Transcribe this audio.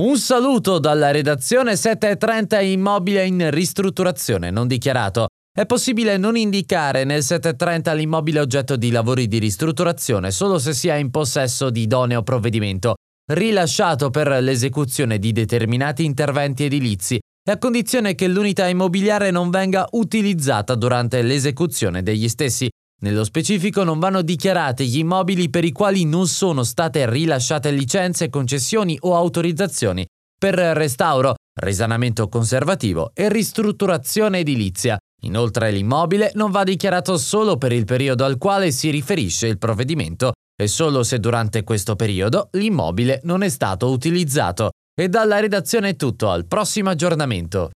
Un saluto dalla redazione 730 Immobile in ristrutturazione non dichiarato. È possibile non indicare nel 730 l'immobile oggetto di lavori di ristrutturazione solo se sia in possesso di idoneo provvedimento, rilasciato per l'esecuzione di determinati interventi edilizi e a condizione che l'unità immobiliare non venga utilizzata durante l'esecuzione degli stessi. Nello specifico non vanno dichiarati gli immobili per i quali non sono state rilasciate licenze, concessioni o autorizzazioni per restauro, risanamento conservativo e ristrutturazione edilizia. Inoltre l'immobile non va dichiarato solo per il periodo al quale si riferisce il provvedimento e solo se durante questo periodo l'immobile non è stato utilizzato. E dalla redazione è tutto, al prossimo aggiornamento.